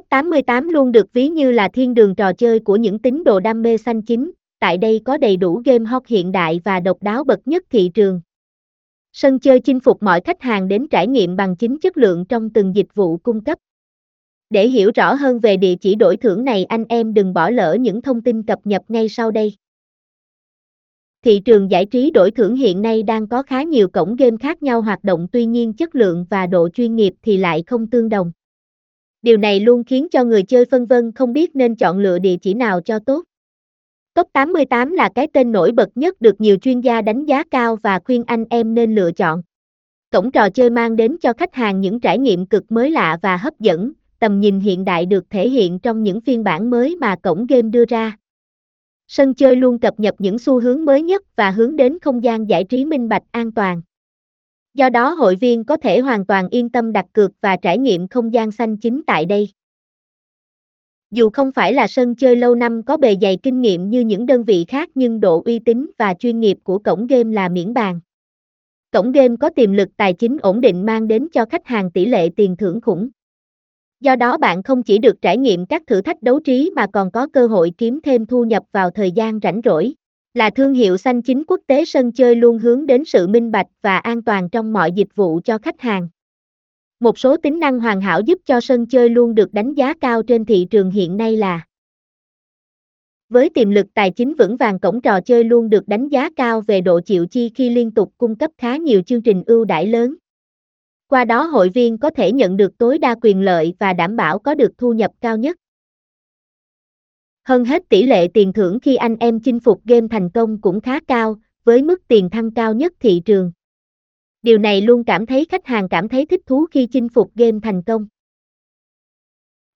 Top 88 luôn được ví như là thiên đường trò chơi của những tín đồ đam mê xanh chính, tại đây có đầy đủ game hot hiện đại và độc đáo bậc nhất thị trường. Sân chơi chinh phục mọi khách hàng đến trải nghiệm bằng chính chất lượng trong từng dịch vụ cung cấp. Để hiểu rõ hơn về địa chỉ đổi thưởng này anh em đừng bỏ lỡ những thông tin cập nhật ngay sau đây. Thị trường giải trí đổi thưởng hiện nay đang có khá nhiều cổng game khác nhau hoạt động tuy nhiên chất lượng và độ chuyên nghiệp thì lại không tương đồng. Điều này luôn khiến cho người chơi phân vân không biết nên chọn lựa địa chỉ nào cho tốt. Top 88 là cái tên nổi bật nhất được nhiều chuyên gia đánh giá cao và khuyên anh em nên lựa chọn. Cổng trò chơi mang đến cho khách hàng những trải nghiệm cực mới lạ và hấp dẫn, tầm nhìn hiện đại được thể hiện trong những phiên bản mới mà cổng game đưa ra. Sân chơi luôn cập nhật những xu hướng mới nhất và hướng đến không gian giải trí minh bạch an toàn. Do đó hội viên có thể hoàn toàn yên tâm đặt cược và trải nghiệm không gian xanh chính tại đây. Dù không phải là sân chơi lâu năm có bề dày kinh nghiệm như những đơn vị khác nhưng độ uy tín và chuyên nghiệp của cổng game là miễn bàn. Cổng game có tiềm lực tài chính ổn định mang đến cho khách hàng tỷ lệ tiền thưởng khủng. Do đó bạn không chỉ được trải nghiệm các thử thách đấu trí mà còn có cơ hội kiếm thêm thu nhập vào thời gian rảnh rỗi. Là thương hiệu xanh chính quốc tế sân chơi luôn hướng đến sự minh bạch và an toàn trong mọi dịch vụ cho khách hàng. Một số tính năng hoàn hảo giúp cho sân chơi luôn được đánh giá cao trên thị trường hiện nay là Với tiềm lực tài chính vững vàng, cổng trò chơi luôn được đánh giá cao về độ chịu chi khi liên tục cung cấp khá nhiều chương trình ưu đãi lớn. Qua đó, hội viên có thể nhận được tối đa quyền lợi và đảm bảo có được thu nhập cao nhất. Hơn hết tỷ lệ tiền thưởng khi anh em chinh phục game thành công cũng khá cao, với mức tiền thăng cao nhất thị trường. Điều này luôn cảm thấy khách hàng cảm thấy thích thú khi chinh phục game thành công.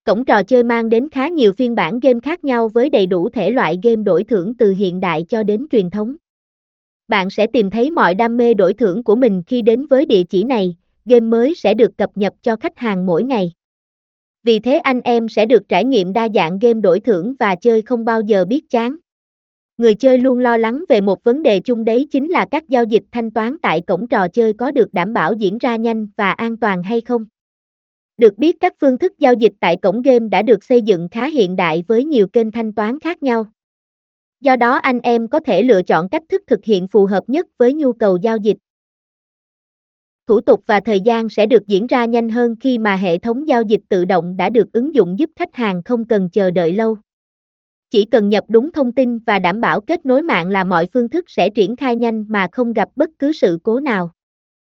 Cổng trò chơi mang đến khá nhiều phiên bản game khác nhau với đầy đủ thể loại game đổi thưởng từ hiện đại cho đến truyền thống. Bạn sẽ tìm thấy mọi đam mê đổi thưởng của mình khi đến với địa chỉ này, game mới sẽ được cập nhật cho khách hàng mỗi ngày. Vì thế anh em sẽ được trải nghiệm đa dạng game đổi thưởng và chơi không bao giờ biết chán. Người chơi luôn lo lắng về một vấn đề chung đấy chính là các giao dịch thanh toán tại cổng trò chơi có được đảm bảo diễn ra nhanh và an toàn hay không. Được biết các phương thức giao dịch tại cổng game đã được xây dựng khá hiện đại với nhiều kênh thanh toán khác nhau. Do đó anh em có thể lựa chọn cách thức thực hiện phù hợp nhất với nhu cầu giao dịch thủ tục và thời gian sẽ được diễn ra nhanh hơn khi mà hệ thống giao dịch tự động đã được ứng dụng giúp khách hàng không cần chờ đợi lâu. Chỉ cần nhập đúng thông tin và đảm bảo kết nối mạng là mọi phương thức sẽ triển khai nhanh mà không gặp bất cứ sự cố nào.